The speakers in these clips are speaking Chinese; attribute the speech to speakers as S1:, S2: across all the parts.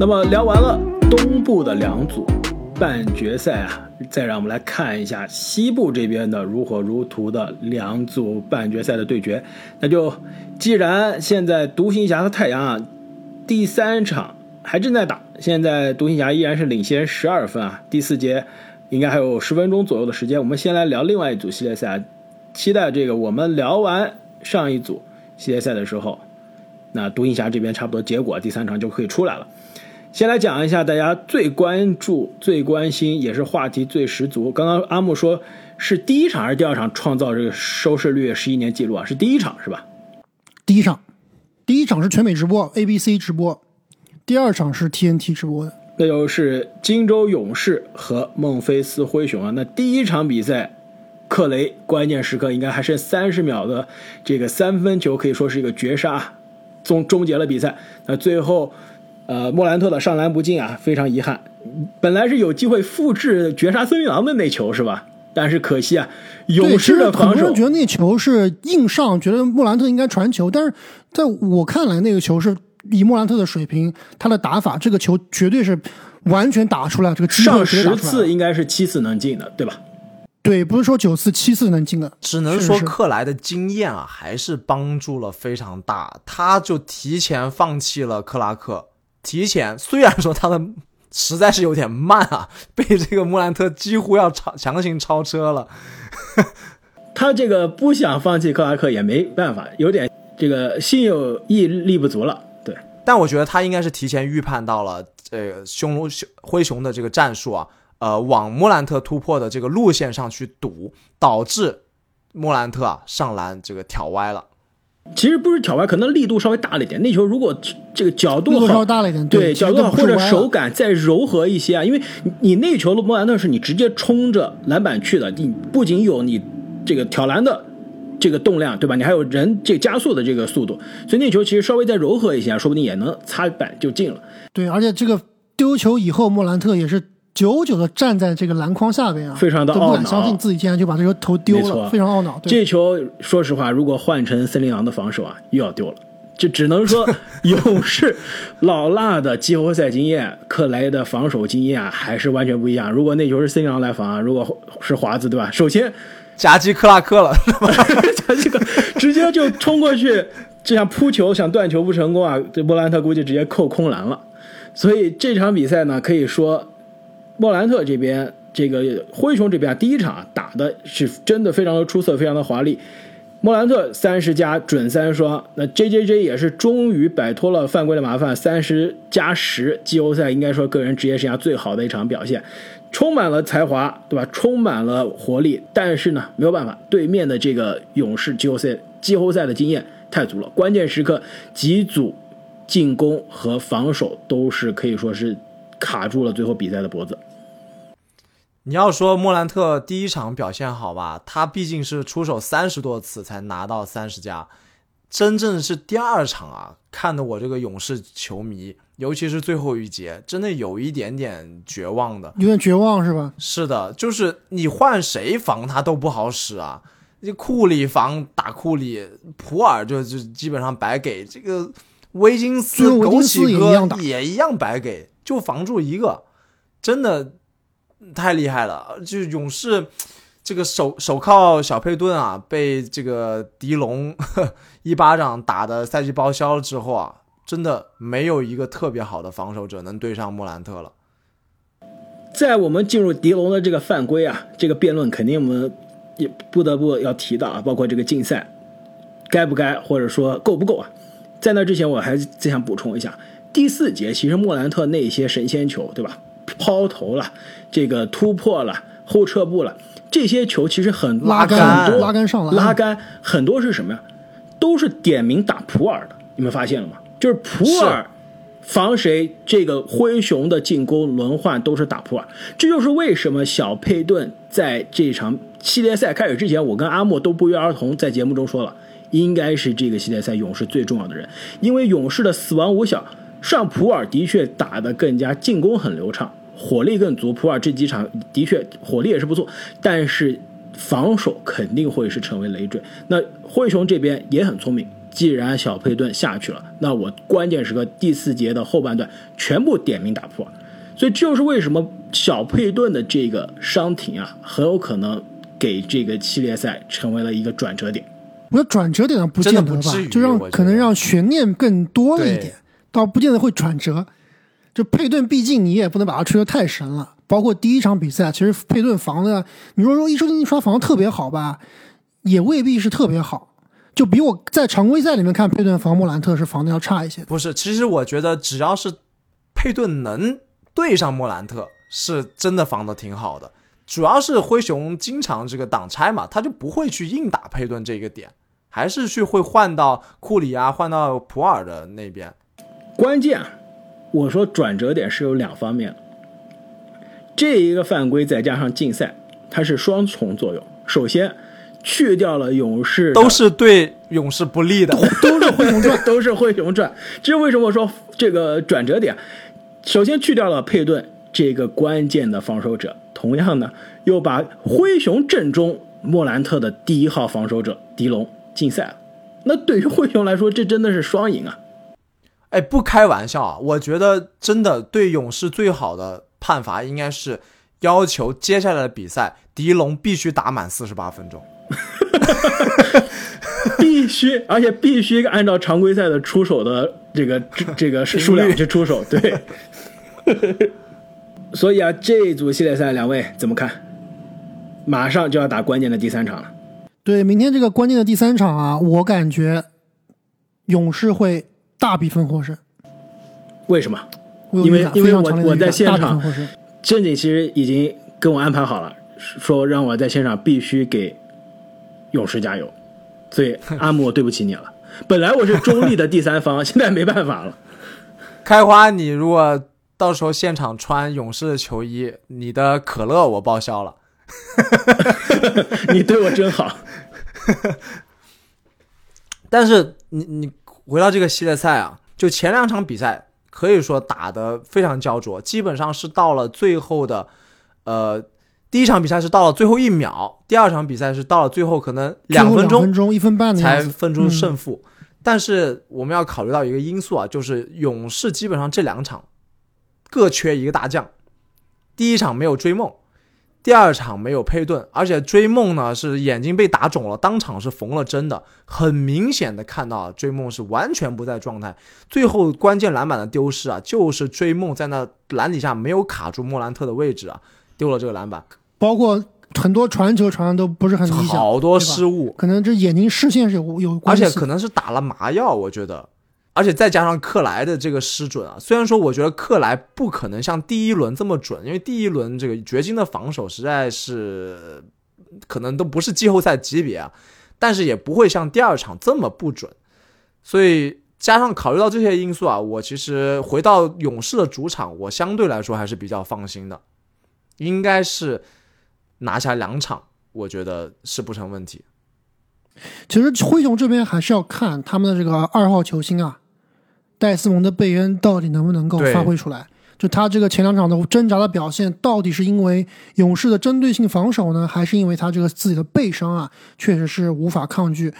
S1: 那么聊完了东部的两组半决赛啊，再让我们来看一下西部这边的如火如荼的两组半决赛的对决。那就既然现在独行侠和太阳啊，第三场还正在打，现在独行侠依然是领先十二分啊，第四节应该还有十分钟左右的时间。我们先来聊另外一组系列赛啊，期待这个我们聊完上一组系列赛的时候，那独行侠这边差不多结果第三场就可以出来了。先来讲一下大家最关注、最关心，也是话题最十足。刚刚阿木说是第一场还是第二场创造这个收视率十一年记录啊？是第一场是吧？
S2: 第一场，第一场是全美直播，ABC 直播；第二场是 TNT 直播的。
S1: 那就是金州勇士和孟菲斯灰熊啊。那第一场比赛，克雷关键时刻应该还剩三十秒的这个三分球，可以说是一个绝杀，终终结了比赛。那最后。呃，莫兰特的上篮不进啊，非常遗憾。本来是有机会复制绝杀森林狼的那球是吧？但是可惜啊，勇士的防守。
S2: 很多人觉得那球是硬上，觉得莫兰特应该传球。但是在我看来，那个球是以莫兰特的水平，他的打法，这个球绝对是完全打出来。这个
S1: 上十次应该是七次能进的，对吧？
S2: 对，不是说九次七次能进的。
S3: 只能说克莱的经验啊，还是帮助了非常大。他就提前放弃了克拉克。提前，虽然说他的实在是有点慢啊，被这个莫兰特几乎要超强行超车了。
S1: 他这个不想放弃克拉克也没办法，有点这个心有毅力不足了。对，
S3: 但我觉得他应该是提前预判到了这个匈奴灰熊的这个战术啊，呃，往莫兰特突破的这个路线上去堵，导致莫兰特啊上篮这个挑歪了。
S1: 其实不是挑歪，可能力度稍微大了一点。那球如果这个角度
S2: 稍微大了一点，
S1: 对角度或者手感再柔和一些啊，因为你那球莫兰特是你直接冲着篮板去的，你不仅有你这个挑篮的这个动量，对吧？你还有人这加速的这个速度，所以那球其实稍微再柔和一些，说不定也能擦板就进了。
S2: 对，而且这个丢球以后，莫兰特也是。久久的站在这个篮筐下边啊，
S1: 非常的
S2: 不敢相信自己竟然就把这球投丢了，非常懊恼。
S1: 这球说实话，如果换成森林狼的防守啊，又要丢了。就只能说勇士老辣的季后赛经验，克莱的防守经验啊，还是完全不一样。如果那球是森林狼来防，如果是华子对吧？首先
S3: 夹击克拉克了，
S1: 夹击克，直接就冲过去，这样扑球想断球不成功啊，这莫兰特估计直接扣空篮了。所以这场比赛呢，可以说。莫兰特这边，这个灰熊这边，第一场打的是真的非常的出色，非常的华丽。莫兰特三十加准三双，那 J J J 也是终于摆脱了犯规的麻烦，三十加十，季后赛应该说个人职业生涯最好的一场表现，充满了才华，对吧？充满了活力，但是呢，没有办法，对面的这个勇士季后赛季后赛的经验太足了，关键时刻几组进攻和防守都是可以说是卡住了最后比赛的脖子。
S3: 你要说莫兰特第一场表现好吧，他毕竟是出手三十多次才拿到三十加，真正是第二场啊，看得我这个勇士球迷，尤其是最后一节，真的有一点点绝望的，
S2: 有点绝望是吧？
S3: 是的，就是你换谁防他都不好使啊，你库里防打库里，普尔就就基本上白给，这个威金斯、枸杞哥也一样白给，就防住一个，真的。太厉害了！就是勇士这个手手铐小佩顿啊，被这个狄龙一巴掌打的赛季报销了之后啊，真的没有一个特别好的防守者能对上莫兰特了。
S1: 在我们进入狄龙的这个犯规啊，这个辩论肯定我们也不得不要提到啊，包括这个竞赛该不该或者说够不够啊？在那之前，我还再想补充一下，第四节其实莫兰特那些神仙球，对吧？抛投了，这个突破了，后撤步了，这些球其实很
S2: 拉
S1: 杆，很多
S2: 拉杆上篮
S1: 拉杆很多是什么呀？都是点名打普尔的，你们发现了吗？就是普尔防谁，这个灰熊的进攻轮换都是打普尔。这就是为什么小佩顿在这场系列赛开始之前，我跟阿莫都不约而同在节目中说了，应该是这个系列赛勇士最重要的人，因为勇士的死亡五小上普尔的确打得更加进攻很流畅。火力更足，普尔这几场的确火力也是不错，但是防守肯定会是成为累赘。那灰熊这边也很聪明，既然小佩顿下去了，那我关键时刻第四节的后半段全部点名打普尔。所以这就是为什么小佩顿的这个伤停啊，很有可能给这个系列赛成为了一个转折点。
S2: 我觉得转折点呢不见得吧，就让可能让悬念更多了一点，倒不见得会转折。就佩顿，毕竟你也不能把他吹得太神了。包括第一场比赛，其实佩顿防的，你说说一说一刷防的特别好吧，也未必是特别好，就比我在常规赛里面看佩顿防莫兰特是防的要差一些。
S3: 不是，其实我觉得只要是佩顿能对上莫兰特，是真的防的挺好的。主要是灰熊经常这个挡拆嘛，他就不会去硬打佩顿这个点，还是去会换到库里啊，换到普尔的那边。
S1: 关键，我说转折点是有两方面，这一个犯规再加上禁赛，它是双重作用。首先，去掉了勇士，
S3: 都是对勇士不利的，
S2: 都是灰熊转，
S1: 都是灰熊转。这是为什么说这个转折点？首先去掉了佩顿这个关键的防守者。同样呢，又把灰熊阵中莫兰特的第一号防守者迪龙禁赛了。那对于灰熊来说，这真的是双赢啊！
S3: 哎，不开玩笑啊，我觉得真的对勇士最好的判罚应该是要求接下来的比赛狄龙必须打满四十八分钟，
S1: 必须，而且必须按照常规赛的出手的这个这个 数量去出手，对。所以啊，这一组系列赛两位怎么看？马上就要打关键的第三场了。
S2: 对，明天这个关键的第三场啊，我感觉勇士会大比分获胜。
S1: 为什么？因为因为我我在现场，正经其实已经跟我安排好了，说让我在现场必须给勇士加油。所以阿木，对不起你了。本来我是中立的第三方，现在没办法了。
S3: 开花，你如果。到时候现场穿勇士的球衣，你的可乐我报销了。
S1: 你对我真好。
S3: 但是你你回到这个系列赛啊，就前两场比赛可以说打得非常焦灼，基本上是到了最后的，呃，第一场比赛是到了最后一秒，第二场比赛是到了最后可能两
S2: 分
S3: 钟、
S2: 一分半
S3: 才分出胜负。但是我们要考虑到一个因素啊，就是勇士基本上这两场。各缺一个大将，第一场没有追梦，第二场没有佩顿，而且追梦呢是眼睛被打肿了，当场是缝了针的，很明显的看到追梦是完全不在状态。最后关键篮板的丢失啊，就是追梦在那篮底下没有卡住莫兰特的位置啊，丢了这个篮板。
S2: 包括很多传球传的都不是很理想，
S3: 好多失误，
S2: 可能这眼睛视线是有有关
S3: 系，而且可能是打了麻药，我觉得。而且再加上克莱的这个失准啊，虽然说我觉得克莱不可能像第一轮这么准，因为第一轮这个掘金的防守实在是可能都不是季后赛级别啊，但是也不会像第二场这么不准。所以加上考虑到这些因素啊，我其实回到勇士的主场，我相对来说还是比较放心的，应该是拿下两场，我觉得是不成问题。
S2: 其实灰熊这边还是要看他们的这个二号球星啊。戴斯蒙的贝恩到底能不能够发挥出来？就他这个前两场的挣扎的表现，到底是因为勇士的针对性防守呢，还是因为他这个自己的背伤啊，确实是无法抗拒，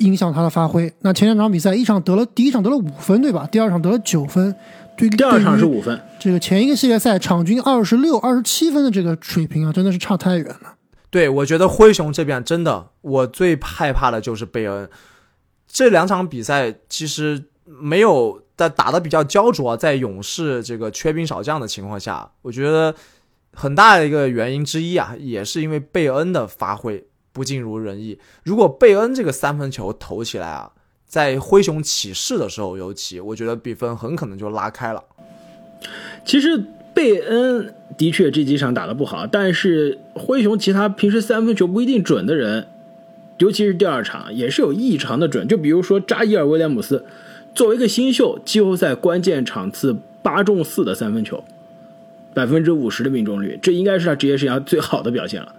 S2: 影响他的发挥？那前两场比赛，一场得了第一场得了五分，对吧？第二场得了九分，对，
S1: 第二场是五分。
S2: 这个前一个系列赛场均二十六、二十七分的这个水平啊，真的是差太远了。
S3: 对，我觉得灰熊这边真的，我最害怕的就是贝恩。这两场比赛其实。没有在打的比较焦灼，在勇士这个缺兵少将的情况下，我觉得很大的一个原因之一啊，也是因为贝恩的发挥不尽如人意。如果贝恩这个三分球投起来啊，在灰熊起势的时候，尤其我觉得比分很可能就拉开了。
S1: 其实贝恩的确这几场打的不好，但是灰熊其他平时三分球不一定准的人，尤其是第二场也是有异常的准。就比如说扎伊尔威廉姆斯。作为一个新秀，季后赛关键场次八中四的三分球，百分之五十的命中率，这应该是他职业生涯最好的表现了。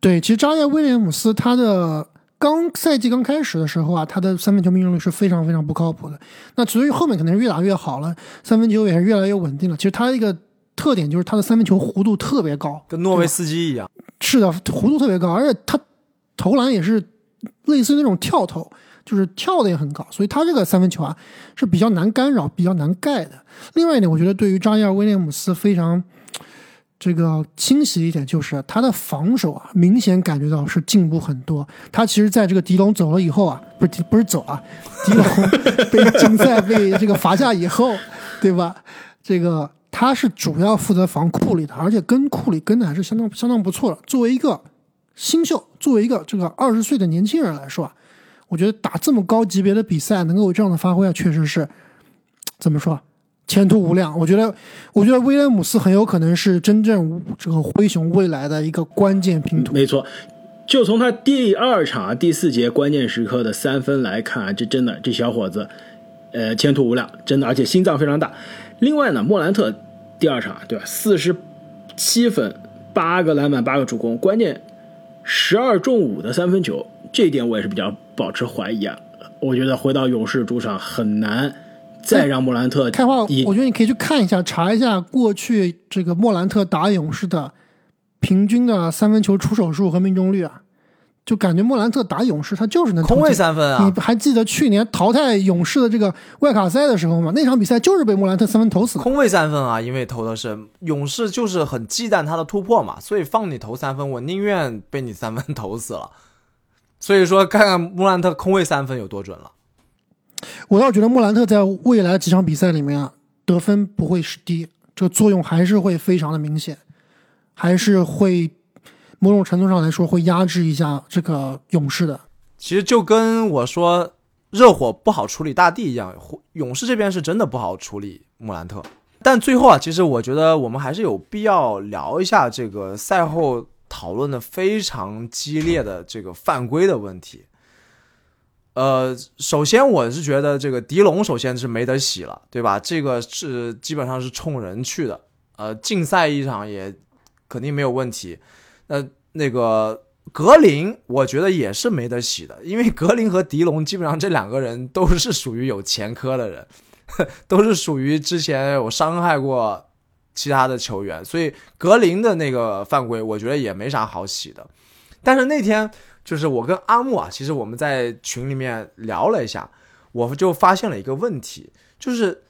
S2: 对，其实扎耶威廉姆斯他的刚赛季刚开始的时候啊，他的三分球命中率是非常非常不靠谱的。那所以后面肯定是越打越好了，三分球也是越来越稳定了。其实他一个特点就是他的三分球弧度特别高，
S3: 跟诺维斯基一样。
S2: 是的，弧度特别高，而且他投篮也是。类似于那种跳投，就是跳的也很高，所以他这个三分球啊是比较难干扰、比较难盖的。另外一点，我觉得对于扎伊尔威廉姆斯非常这个清晰一点，就是他的防守啊，明显感觉到是进步很多。他其实在这个迪龙走了以后啊，不是不是走啊，迪龙 被禁赛被这个罚下以后，对吧？这个他是主要负责防库里的，而且跟库里跟的还是相当相当不错的。作为一个新秀，作为一个这个二十岁的年轻人来说啊，我觉得打这么高级别的比赛能够有这样的发挥啊，确实是怎么说，前途无量。我觉得，我觉得威廉姆斯很有可能是真正这个灰熊未来的一个关键拼图。
S1: 没错，就从他第二场第四节关键时刻的三分来看，这真的这小伙子，呃，前途无量，真的，而且心脏非常大。另外呢，莫兰特第二场对吧，四十七分，八个篮板，八个助攻，关键十二中五的三分球，这一点我也是比较保持怀疑啊。我觉得回到勇士主场很难再让莫兰特
S2: 开花，我觉得你可以去看一下，查一下过去这个莫兰特打勇士的平均的三分球出手数和命中率啊。就感觉莫兰特打勇士，他就是能
S3: 空位三分啊！
S2: 你还记得去年淘汰勇士的这个外卡赛的时候吗？那场比赛就是被莫兰特三分投死。
S3: 空位三分啊，因为投的是勇士，就是很忌惮他的突破嘛，所以放你投三分，我宁愿被你三分投死了。所以说，看看莫兰特空位三分有多准了。
S2: 我倒觉得莫兰特在未来几场比赛里面啊，得分不会是低，这个作用还是会非常的明显，还是会。某种程度上来说，会压制一下这个勇士的。
S3: 其实就跟我说热火不好处理大地一样，勇士这边是真的不好处理穆兰特。但最后啊，其实我觉得我们还是有必要聊一下这个赛后讨论的非常激烈的这个犯规的问题。呃，首先我是觉得这个迪龙首先是没得洗了，对吧？这个是基本上是冲人去的。呃，禁赛一场也肯定没有问题。那那个格林，我觉得也是没得洗的，因为格林和迪龙基本上这两个人都是属于有前科的人，都是属于之前有伤害过其他的球员，所以格林的那个犯规，我觉得也没啥好洗的。但是那天就是我跟阿木啊，其实我们在群里面聊了一下，我就发现了一个问题，就是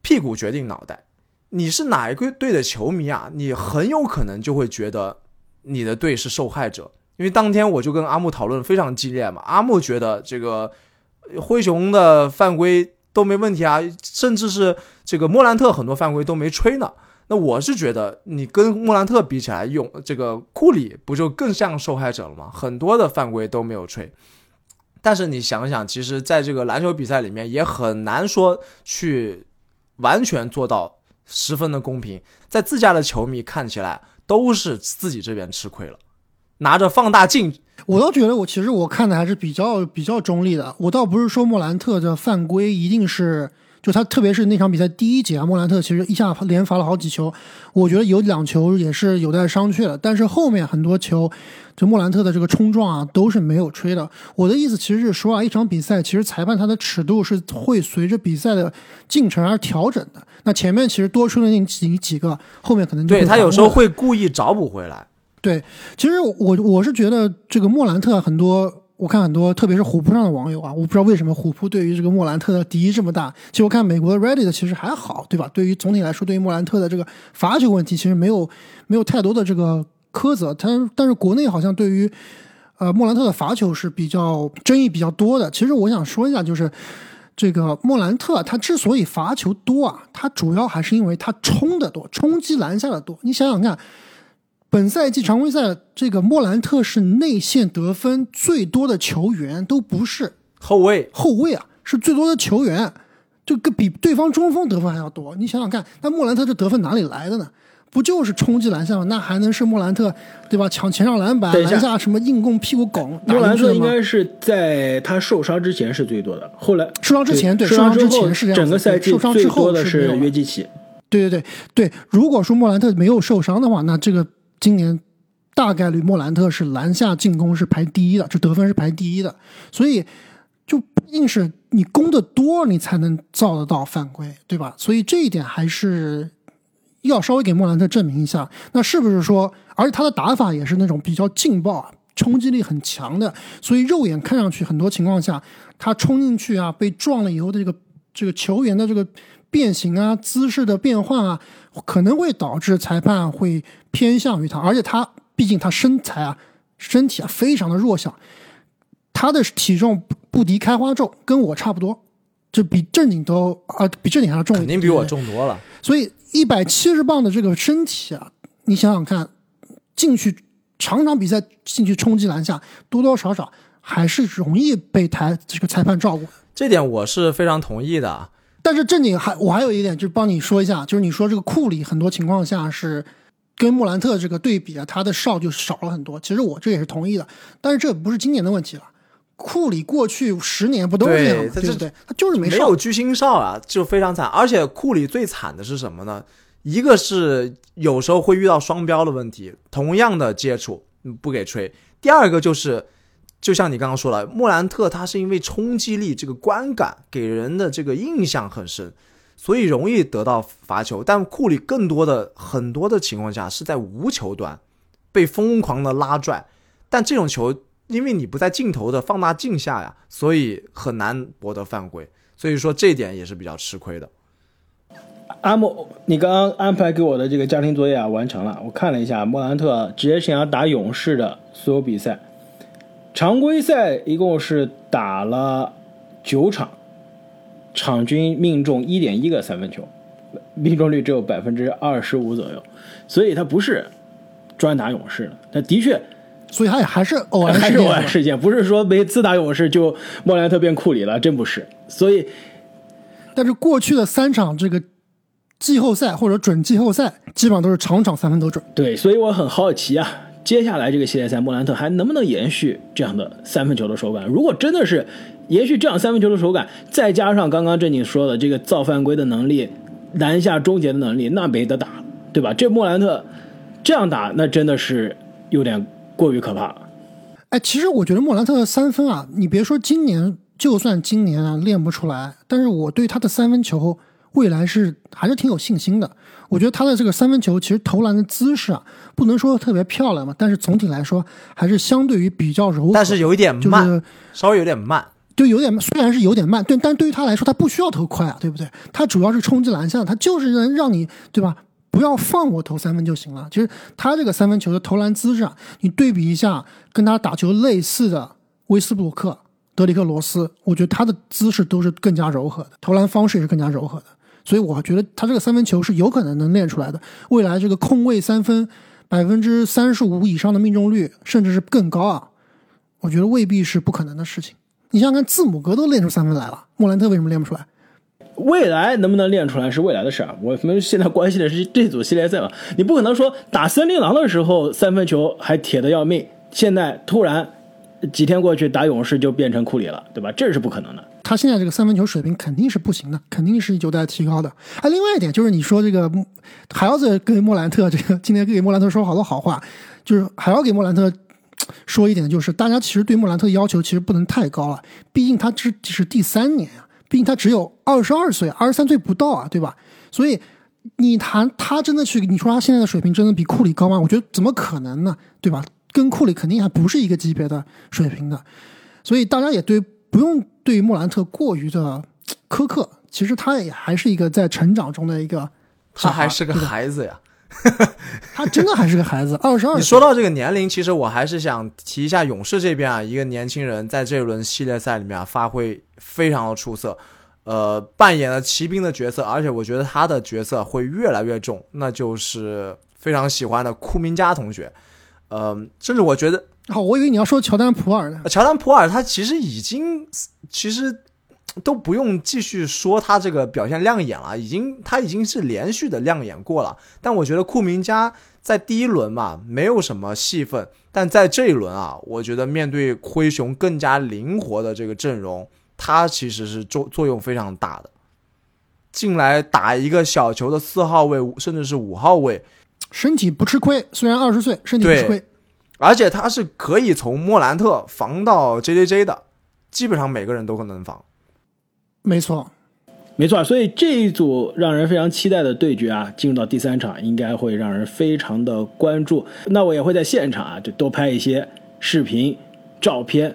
S3: 屁股决定脑袋，你是哪一个队的球迷啊？你很有可能就会觉得。你的队是受害者，因为当天我就跟阿木讨论非常激烈嘛。阿木觉得这个灰熊的犯规都没问题啊，甚至是这个莫兰特很多犯规都没吹呢。那我是觉得你跟莫兰特比起来，用这个库里不就更像受害者了吗？很多的犯规都没有吹。但是你想想，其实在这个篮球比赛里面也很难说去完全做到十分的公平，在自家的球迷看起来。都是自己这边吃亏了，拿着放大镜，
S2: 我倒觉得我其实我看的还是比较比较中立的。我倒不是说莫兰特的犯规一定是，就他特别是那场比赛第一节啊，莫兰特其实一下连罚了好几球，我觉得有两球也是有待商榷的。但是后面很多球，就莫兰特的这个冲撞啊，都是没有吹的。我的意思其实是说啊，一场比赛其实裁判他的尺度是会随着比赛的进程而调整的。那前面其实多出了那几几个，后面可能就
S3: 对他有时候会故意找补回来。
S2: 对，其实我我是觉得这个莫兰特很多，我看很多，特别是虎扑上的网友啊，我不知道为什么虎扑对于这个莫兰特的敌意这么大。其实我看美国的 Reddit 其实还好，对吧？对于总体来说，对于莫兰特的这个罚球问题，其实没有没有太多的这个苛责。他但是国内好像对于呃莫兰特的罚球是比较争议比较多的。其实我想说一下，就是。这个莫兰特他之所以罚球多啊，他主要还是因为他冲的多，冲击篮下的多。你想想看，本赛季常规赛这个莫兰特是内线得分最多的球员，都不是
S3: 后卫，
S2: 后卫啊是最多的球员，就个比对方中锋得分还要多。你想想看，那莫兰特这得分哪里来的呢？不就是冲击篮下吗？那还能是莫兰特对吧？抢前上篮板、篮下什么硬攻、屁股拱？
S1: 莫兰特应该是在他受伤之前是最多的，后来
S2: 受伤之前对受
S1: 伤
S2: 之前是这样，
S1: 整个赛季最多的是约基奇。
S2: 对对对对，如果说莫兰特没有受伤的话，那这个今年大概率莫兰特是篮下进攻是排第一的，这得分是排第一的，所以就不一定是你攻的多，你才能造得到犯规，对吧？所以这一点还是。要稍微给莫兰特证明一下，那是不是说，而且他的打法也是那种比较劲爆啊，冲击力很强的，所以肉眼看上去很多情况下，他冲进去啊，被撞了以后的这个这个球员的这个变形啊、姿势的变换啊，可能会导致裁判会偏向于他，而且他毕竟他身材啊、身体啊非常的弱小，他的体重不敌开花重，跟我差不多，就比正经都啊比正经还要重，
S3: 肯定比我重多了。
S2: 所以一百七十磅的这个身体啊，你想想看，进去。场场比赛进去冲击篮下，多多少少还是容易被台这个裁判照顾。
S3: 这点我是非常同意的。
S2: 但是正经还我还有一点，就是帮你说一下，就是你说这个库里很多情况下是跟莫兰特这个对比啊，他的哨就少了很多。其实我这也是同意的，但是这不是今年的问题了。库里过去十年不都是这样吗？对不对？他就是没
S3: 没有巨星哨啊，就非常惨。而且库里最惨的是什么呢？一个是有时候会遇到双标的问题，同样的接触不给吹。第二个就是，就像你刚刚说了，莫兰特他是因为冲击力这个观感给人的这个印象很深，所以容易得到罚球。但库里更多的很多的情况下是在无球端被疯狂的拉拽，但这种球因为你不在镜头的放大镜下呀，所以很难博得犯规。所以说这点也是比较吃亏的。
S1: 阿莫，你刚刚安排给我的这个家庭作业啊，完成了。我看了一下莫兰特职业生涯打勇士的所有比赛，常规赛一共是打了九场，场均命中一点一个三分球，命中率只有百分之二十五左右，所以他不是专打勇士的。他的确，
S2: 所以他也还是偶然
S1: 还是偶然事件，不是说每次打勇士就莫兰特变库里了，真不是。所以，
S2: 但是过去的三场这个。季后赛或者准季后赛，基本上都是场场三分都准。
S1: 对，所以我很好奇啊，接下来这个系列赛，莫兰特还能不能延续这样的三分球的手感？如果真的是延续这样三分球的手感，再加上刚刚正经说的这个造犯规的能力、篮下终结的能力，那没得打，对吧？这莫兰特这样打，那真的是有点过于可怕了。
S2: 哎，其实我觉得莫兰特的三分啊，你别说今年，就算今年啊练不出来，但是我对他的三分球。未来是还是挺有信心的，我觉得他的这个三分球其实投篮的姿势啊，不能说特别漂亮嘛，但是总体来说还是相对于比较柔和，
S3: 但是有一点慢，稍微有点慢，
S2: 就有点虽然是有点慢，对，但对于他来说，他不需要投快啊，对不对？他主要是冲击篮下，他就是能让你对吧？不要放我投三分就行了。其实他这个三分球的投篮姿势啊，你对比一下跟他打球类似的威斯布鲁克、德里克罗斯，我觉得他的姿势都是更加柔和的，投篮方式也是更加柔和的。所以我觉得他这个三分球是有可能能练出来的。未来这个空位三分百分之三十五以上的命中率，甚至是更高啊！我觉得未必是不可能的事情。你想想看，字母哥都练出三分来了，莫兰特为什么练不出来？
S1: 未来能不能练出来是未来的事儿。我们现在关心的是这组系列赛嘛？你不可能说打森林狼的时候三分球还铁的要命，现在突然几天过去打勇士就变成库里了，对吧？这是不可能的。
S2: 他现在这个三分球水平肯定是不行的，肯定是有待提高的。啊，另外一点就是你说这个还要再跟莫兰特这个 今天给莫兰特说好多好话，就是还要给莫兰特说一点，就是大家其实对莫兰特要求其实不能太高了，毕竟他只是第三年啊，毕竟他只有二十二岁，二十三岁不到啊，对吧？所以你谈他真的去，你说他现在的水平真的比库里高吗？我觉得怎么可能呢？对吧？跟库里肯定还不是一个级别的水平的，所以大家也对。不用对莫兰特过于的苛刻，其实他也还是一个在成长中的一个，
S3: 他还是个孩子呀，
S2: 他真的还是个孩子，二十二。
S3: 你说到这个年龄，其实我还是想提一下勇士这边啊，一个年轻人在这轮系列赛里面啊发挥非常的出色，呃，扮演了骑兵的角色，而且我觉得他的角色会越来越重，那就是非常喜欢的库明加同学，呃，甚至我觉得。
S2: 好，我以为你要说乔丹普尔呢。
S3: 乔丹普尔他其实已经，其实都不用继续说他这个表现亮眼了，已经他已经是连续的亮眼过了。但我觉得库明加在第一轮嘛没有什么戏份，但在这一轮啊，我觉得面对灰熊更加灵活的这个阵容，他其实是作作用非常大的。进来打一个小球的四号位，甚至是五号位，
S2: 身体不吃亏。虽然二十岁，身体不吃亏。
S3: 而且他是可以从莫兰特防到 J J J 的，基本上每个人都能防。
S2: 没错，
S1: 没错。所以这一组让人非常期待的对决啊，进入到第三场应该会让人非常的关注。那我也会在现场啊，就多拍一些视频、照片，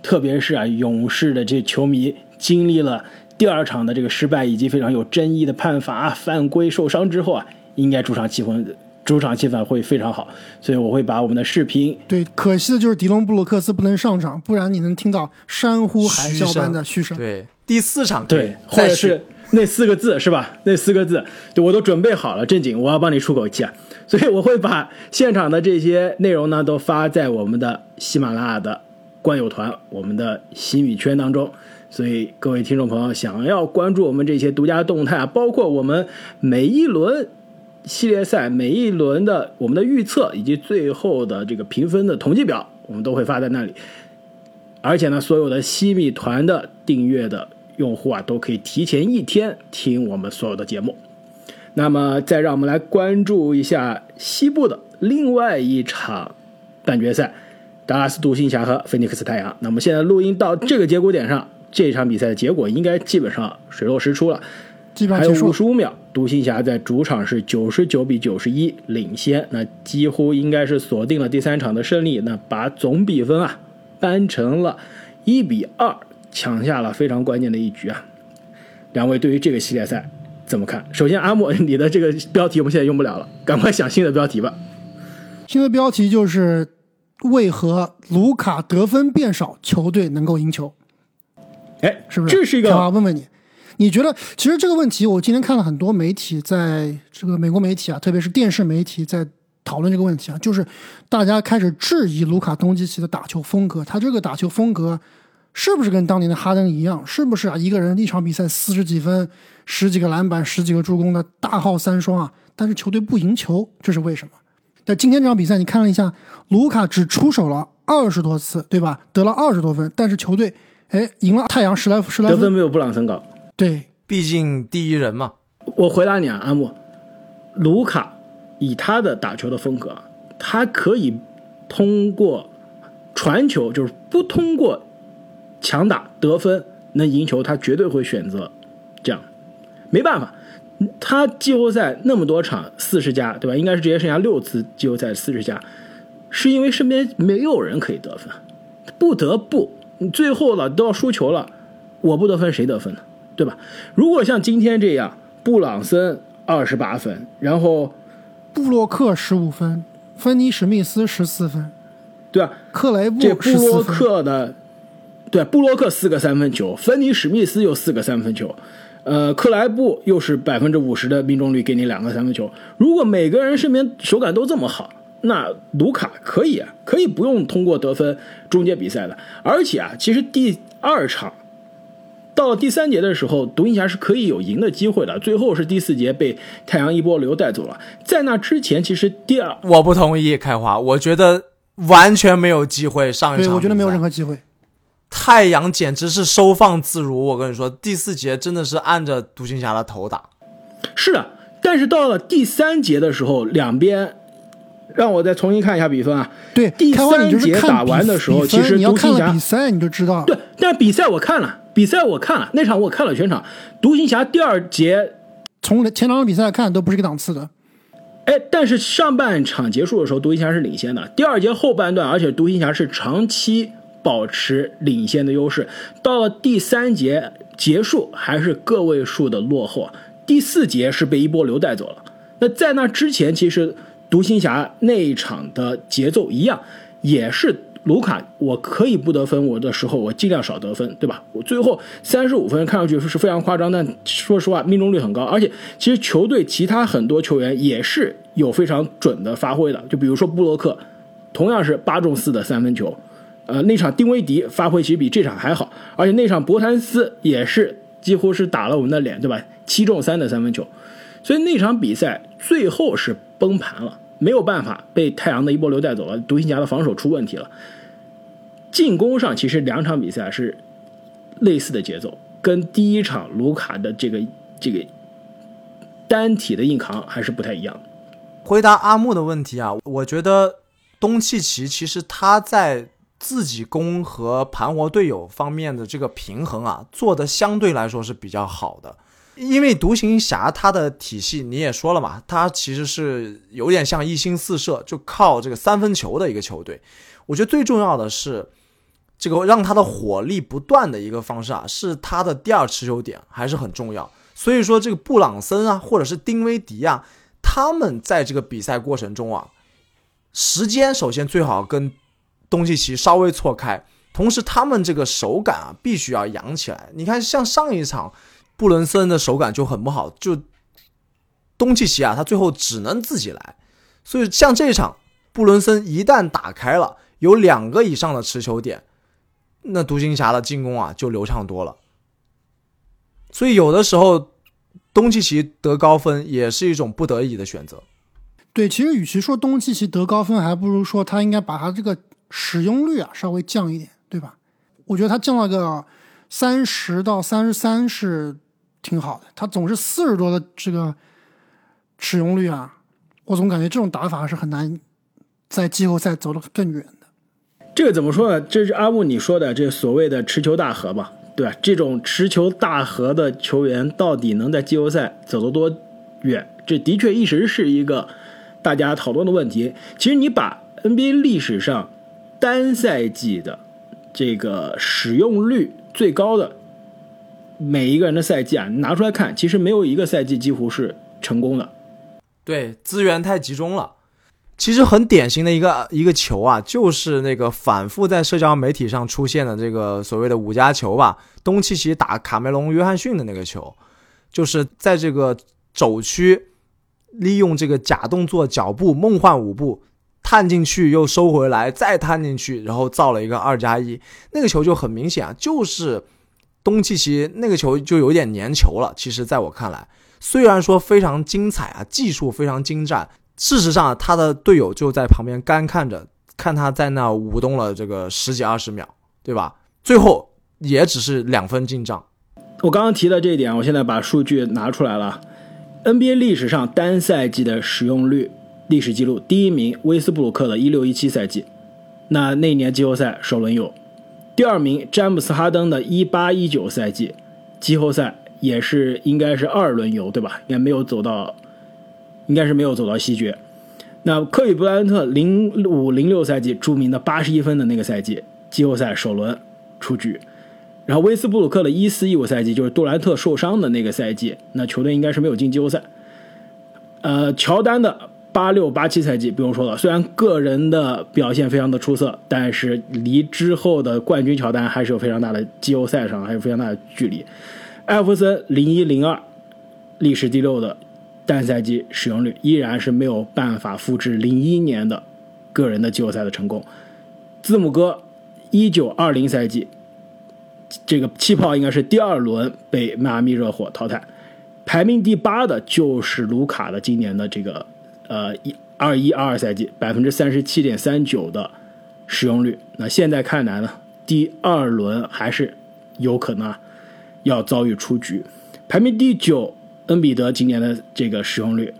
S1: 特别是啊，勇士的这球迷经历了第二场的这个失败以及非常有争议的判罚、犯规、受伤之后啊，应该主场气氛。主场气氛会非常好，所以我会把我们的视频。
S2: 对，可惜的就是迪隆布鲁克斯不能上场，不然你能听到山呼海啸般的嘘声。
S3: 对，第四场
S1: 对，或者是那四个字是吧？那四个字，对我都准备好了，正经，我要帮你出口气啊！所以我会把现场的这些内容呢，都发在我们的喜马拉雅的观友团、我们的喜米圈当中。所以各位听众朋友，想要关注我们这些独家动态啊，包括我们每一轮。系列赛每一轮的我们的预测以及最后的这个评分的统计表，我们都会发在那里。而且呢，所有的西米团的订阅的用户啊，都可以提前一天听我们所有的节目。那么，再让我们来关注一下西部的另外一场半决赛——达拉斯独行侠和菲尼克斯太阳。那么，现在录音到这个节骨点上，这场比赛的结果应该基本上水落石出了。还有五十五秒，独行侠在主场是九十九比九十一领先，那几乎应该是锁定了第三场的胜利，那把总比分啊扳成了一比二，抢下了非常关键的一局啊。两位对于这个系列赛怎么看？首先，阿莫，你的这个标题我们现在用不了了，赶快想新的标题吧。
S2: 新的标题就是为何卢卡得分变少，球队能够赢球？
S1: 哎，
S2: 是不是？
S1: 这是一个，
S2: 问问你。你觉得，其实这个问题，我今天看了很多媒体，在这个美国媒体啊，特别是电视媒体在讨论这个问题啊，就是大家开始质疑卢卡东契奇的打球风格，他这个打球风格是不是跟当年的哈登一样？是不是啊？一个人一场比赛四十几分、十几个篮板、十几个助攻的大号三双啊？但是球队不赢球，这是为什么？但今天这场比赛，你看了一下，卢卡只出手了二十多次，对吧？得了二十多分，但是球队哎赢了太阳十来十来分，
S1: 得分没有布朗森高。
S2: 对，
S3: 毕竟第一人嘛。
S1: 我回答你啊，阿木，卢卡以他的打球的风格，他可以通过传球，就是不通过强打得分能赢球，他绝对会选择这样。没办法，他季后赛那么多场四十加，对吧？应该是直接剩下六次季后赛四十加，是因为身边没有人可以得分，不得不，你最后了都要输球了，我不得分谁得分呢？对吧？如果像今天这样，布朗森二十八分，然后
S2: 布洛克十五分，芬尼史密斯十四分，
S1: 对吧？
S2: 克雷布
S1: 这布洛克的，对布洛克四个三分球，芬尼史密斯又四个三分球，呃，克莱布又是百分之五十的命中率，给你两个三分球。如果每个人身边手感都这么好，那卢卡可以啊，可以不用通过得分终结比赛的。而且啊，其实第二场。到了第三节的时候，独行侠是可以有赢的机会的。最后是第四节被太阳一波流带走了。在那之前，其实第二
S3: 我不同意开花，我觉得完全没有机会上一场。
S2: 对，我觉得没有任何机会。
S3: 太阳简直是收放自如。我跟你说，第四节真的是按着独行侠的头打。
S1: 是的，但是到了第三节的时候，两边让我再重新看一下比分啊。
S2: 对，
S1: 第三节打完的时候，其实独行侠
S2: 比赛你就知道。
S1: 对，但比赛我看了。比赛我看了那场，我看了全场。独行侠第二节
S2: 从前两场比赛看都不是一个档次的，
S1: 哎，但是上半场结束的时候，独行侠是领先的。第二节后半段，而且独行侠是长期保持领先的优势。到了第三节结束，还是个位数的落后。第四节是被一波流带走了。那在那之前，其实独行侠那一场的节奏一样，也是。卢卡，我可以不得分，我的时候我尽量少得分，对吧？我最后三十五分看上去是非常夸张，但说实话命中率很高，而且其实球队其他很多球员也是有非常准的发挥的，就比如说布洛克，同样是八中四的三分球，呃，那场丁威迪发挥其实比这场还好，而且那场博谭斯也是几乎是打了我们的脸，对吧？七中三的三分球，所以那场比赛最后是崩盘了，没有办法被太阳的一波流带走了，独行侠的防守出问题了。进攻上其实两场比赛是类似的节奏，跟第一场卢卡的这个这个单体的硬扛还是不太一样。
S3: 回答阿木的问题啊，我觉得东契奇其实他在自己攻和盘活队友方面的这个平衡啊，做的相对来说是比较好的。因为独行侠他的体系你也说了嘛，他其实是有点像一心四射，就靠这个三分球的一个球队。我觉得最重要的是，这个让他的火力不断的一个方式啊，是他的第二持球点还是很重要。所以说，这个布朗森啊，或者是丁威迪啊，他们在这个比赛过程中啊，时间首先最好跟东契奇稍微错开，同时他们这个手感啊，必须要扬起来。你看，像上一场。布伦森的手感就很不好，就东契奇啊，他最后只能自己来。所以像这一场，布伦森一旦打开了，有两个以上的持球点，那独行侠的进攻啊就流畅多了。所以有的时候，东契奇得高分也是一种不得已的选择。
S2: 对，其实与其说东契奇得高分，还不如说他应该把他这个使用率啊稍微降一点，对吧？我觉得他降了个三十到三十三是。挺好的，他总是四十多的这个使用率啊，我总感觉这种打法是很难在季后赛走得更远的。
S1: 这个怎么说呢？这是阿木你说的这所谓的持球大核吧？对吧？这种持球大核的球员到底能在季后赛走得多远？这的确一直是一个大家讨论的问题。其实你把 NBA 历史上单赛季的这个使用率最高的。每一个人的赛季啊，拿出来看，其实没有一个赛季几乎是成功的。
S3: 对，资源太集中了。其实很典型的一个一个球啊，就是那个反复在社交媒体上出现的这个所谓的五加球吧，东契奇打卡梅隆·约翰逊的那个球，就是在这个肘区利用这个假动作脚步梦幻舞步探进去又收回来，再探进去，然后造了一个二加一。那个球就很明显啊，就是。东契奇那个球就有点粘球了。其实，在我看来，虽然说非常精彩啊，技术非常精湛，事实上他的队友就在旁边干看着，看他在那舞动了这个十几二十秒，对吧？最后也只是两分进账。
S1: 我刚刚提的这一点，我现在把数据拿出来了。NBA 历史上单赛季的使用率历史记录，第一名威斯布鲁克的一六一七赛季，那那年季后赛首轮有。第二名詹姆斯哈登的一八一九赛季季后赛也是应该是二轮游对吧？应该没有走到，应该是没有走到西决。那科比布莱恩特零五零六赛季著名的八十一分的那个赛季季后赛首轮出局。然后威斯布鲁克的一四一五赛季就是杜兰特受伤的那个赛季，那球队应该是没有进季后赛。呃，乔丹的。八六八七赛季不用说了，虽然个人的表现非常的出色，但是离之后的冠军乔丹还是有非常大的季后赛上还有非常大的距离。艾弗森零一零二历史第六的单赛季使用率依然是没有办法复制零一年的个人的季后赛的成功。字母哥一九二零赛季这个气泡应该是第二轮被迈阿密热火淘汰，排名第八的就是卢卡的今年的这个。呃，一二一二二赛季百分之三十七点三九的使用率，那现在看来呢，第二轮还是有可能啊要遭遇出局。排名第九，恩比德今年的这个使用率，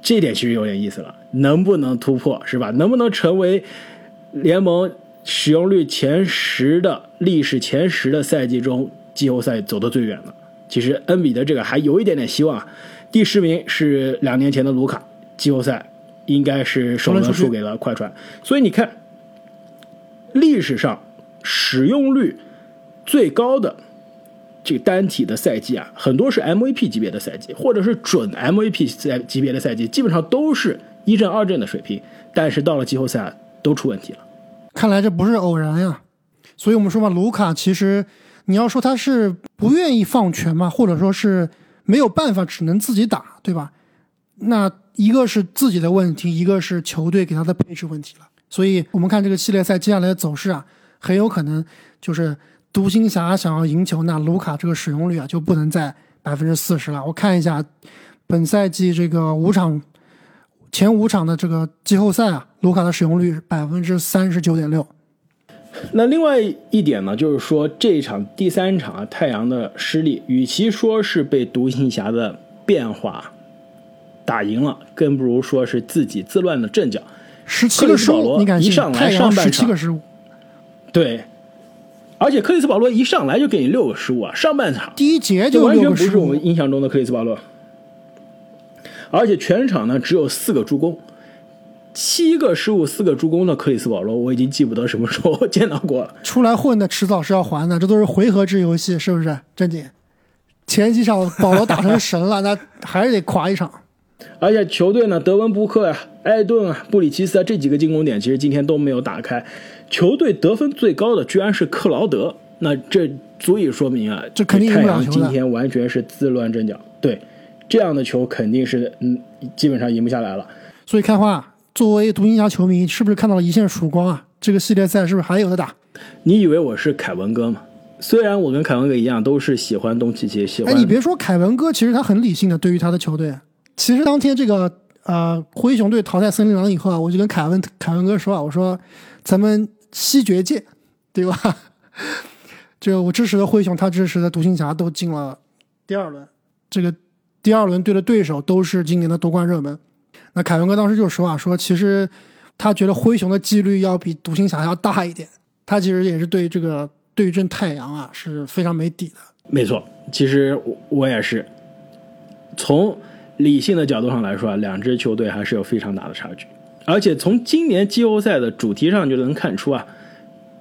S1: 这点其实有点意思了，能不能突破是吧？能不能成为联盟使用率前十的历史前十的赛季中季后赛走得最远的？其实恩比德这个还有一点点希望啊。第十名是两年前的卢卡。季后赛应该是首轮输给了快船，所以你看，历史上使用率最高的这个单体的赛季啊，很多是 MVP 级别的赛季，或者是准 MVP 赛级别的赛季，基本上都是一阵二阵的水平，但是到了季后赛都出问题了。
S2: 看来这不是偶然呀，所以我们说嘛，卢卡其实你要说他是不愿意放权嘛，或者说是没有办法，只能自己打，对吧？那。一个是自己的问题，一个是球队给他的配置问题了。所以，我们看这个系列赛接下来的走势啊，很有可能就是独行侠想要赢球，那卢卡这个使用率啊就不能在百分之四十了。我看一下本赛季这个五场前五场的这个季后赛啊，卢卡的使用率百分之三十九点六。
S1: 那另外一点呢，就是说这一场第三场啊，太阳的失利，与其说是被独行侠的变化。打赢了，更不如说是自己自乱了阵脚。
S2: 十七个失误，你敢信？
S1: 一上来上半场
S2: 十七个失误，
S1: 对，而且克里斯保罗一上来就给你六个失误啊，上半场
S2: 第一节
S1: 就完全不是我们印象中的克里斯保罗，而且全场呢只有四个助攻，七个失误四个助攻的克里斯保罗，我已经记不得什么时候见到过了。
S2: 出来混的，迟早是要还的，这都是回合制游戏，是不是？正经，前几场保罗打成神了，那还是得垮一场。
S1: 而且球队呢，德文布克呀、埃顿啊、布里奇斯啊这几个进攻点，其实今天都没有打开。球队得分最高的居然是克劳德，那这足以说明啊，
S2: 这肯定
S1: 今天完全是自乱阵脚。对，这样的球肯定是嗯，基本上赢不下来了。
S2: 所以开花，作为独行侠球迷，是不是看到了一线曙光啊？这个系列赛是不是还有的打？
S1: 你以为我是凯文哥吗？虽然我跟凯文哥一样，都是喜欢东契奇，喜欢哎，
S2: 你别说凯文哥，其实他很理性的，对于他的球队。其实当天这个呃灰熊队淘汰森林狼以后啊，我就跟凯文凯文哥说啊，我说咱们西决界，对吧？这个我支持的灰熊，他支持的独行侠都进了第二轮，这个第二轮对的对手都是今年的夺冠热门。那凯文哥当时就说啊，说其实他觉得灰熊的几率要比独行侠要大一点，他其实也是对这个对阵太阳啊是非常没底的。
S1: 没错，其实我也是从理性的角度上来说啊，两支球队还是有非常大的差距。而且从今年季后赛的主题上就能看出啊，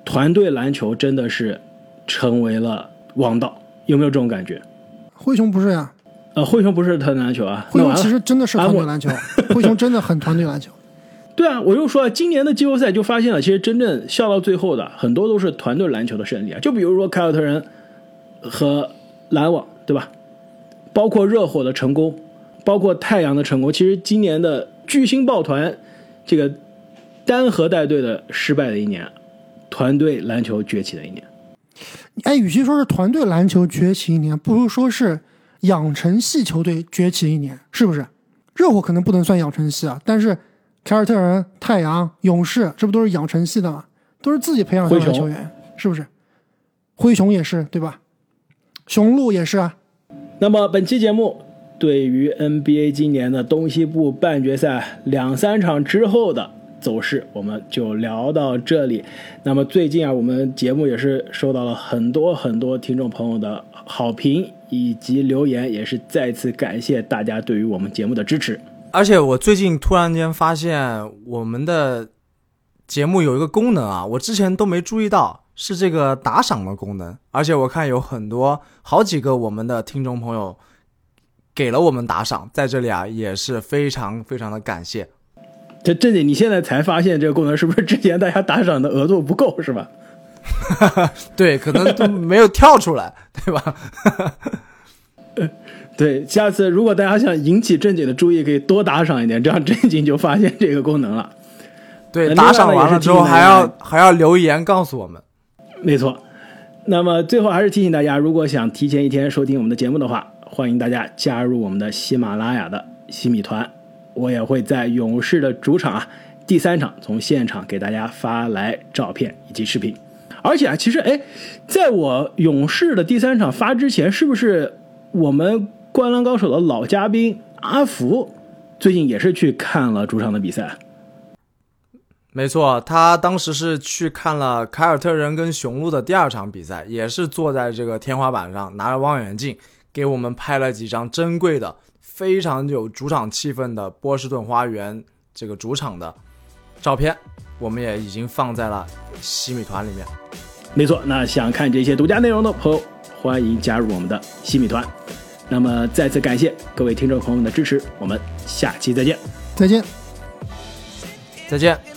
S1: 团队篮球真的是成为了王道，有没有这种感觉？
S2: 灰熊不是呀、
S1: 呃，灰熊不是团队篮球啊，
S2: 灰熊其实真的是团队篮球，灰熊真的很团队篮球。
S1: 对啊，我就说啊，今年的季后赛就发现了，其实真正笑到最后的很多都是团队篮球的胜利啊。就比如说凯尔特人和篮网，对吧？包括热火的成功，包括太阳的成功。其实今年的巨星抱团，这个单核带队的失败的一年，团队篮球崛起的一年。
S2: 哎，与其说是团队篮球崛起一年，不如说是养成系球队崛起一年，是不是？热火可能不能算养成系啊，但是凯尔特人、太阳、勇士，这不都是养成系的吗？都是自己培养出来的球员，是不是？灰熊也是，对吧？雄鹿也是啊。
S1: 那么本期节目对于 NBA 今年的东西部半决赛两三场之后的走势，我们就聊到这里。那么最近啊，我们节目也是收到了很多很多听众朋友的好评以及留言，也是再次感谢大家对于我们节目的支持。
S3: 而且我最近突然间发现我们的节目有一个功能啊，我之前都没注意到，是这个打赏的功能。而且我看有很多好几个我们的听众朋友给了我们打赏，在这里啊也是非常非常的感谢。
S1: 这正经，你现在才发现这个功能，是不是之前大家打赏的额度不够，是吧？
S3: 对，可能都没有跳出来，对吧？
S1: 对，下次如果大家想引起正经的注意，可以多打赏一点，这样正经就发现这个功能了。
S3: 对，打赏完了之后还要还要留言告诉我们。
S1: 没错。那么最后还是提醒大家，如果想提前一天收听我们的节目的话，欢迎大家加入我们的喜马拉雅的西米团。我也会在勇士的主场啊第三场从现场给大家发来照片以及视频。而且啊，其实哎，在我勇士的第三场发之前，是不是我们《灌篮高手》的老嘉宾阿福最近也是去看了主场的比赛？
S3: 没错，他当时是去看了凯尔特人跟雄鹿的第二场比赛，也是坐在这个天花板上拿着望远镜给我们拍了几张珍贵的、非常有主场气氛的波士顿花园这个主场的照片，我们也已经放在了西米团里面。
S1: 没错，那想看这些独家内容的朋友，欢迎加入我们的西米团。那么再次感谢各位听众朋友们的支持，我们下期再见。
S2: 再见。
S3: 再见。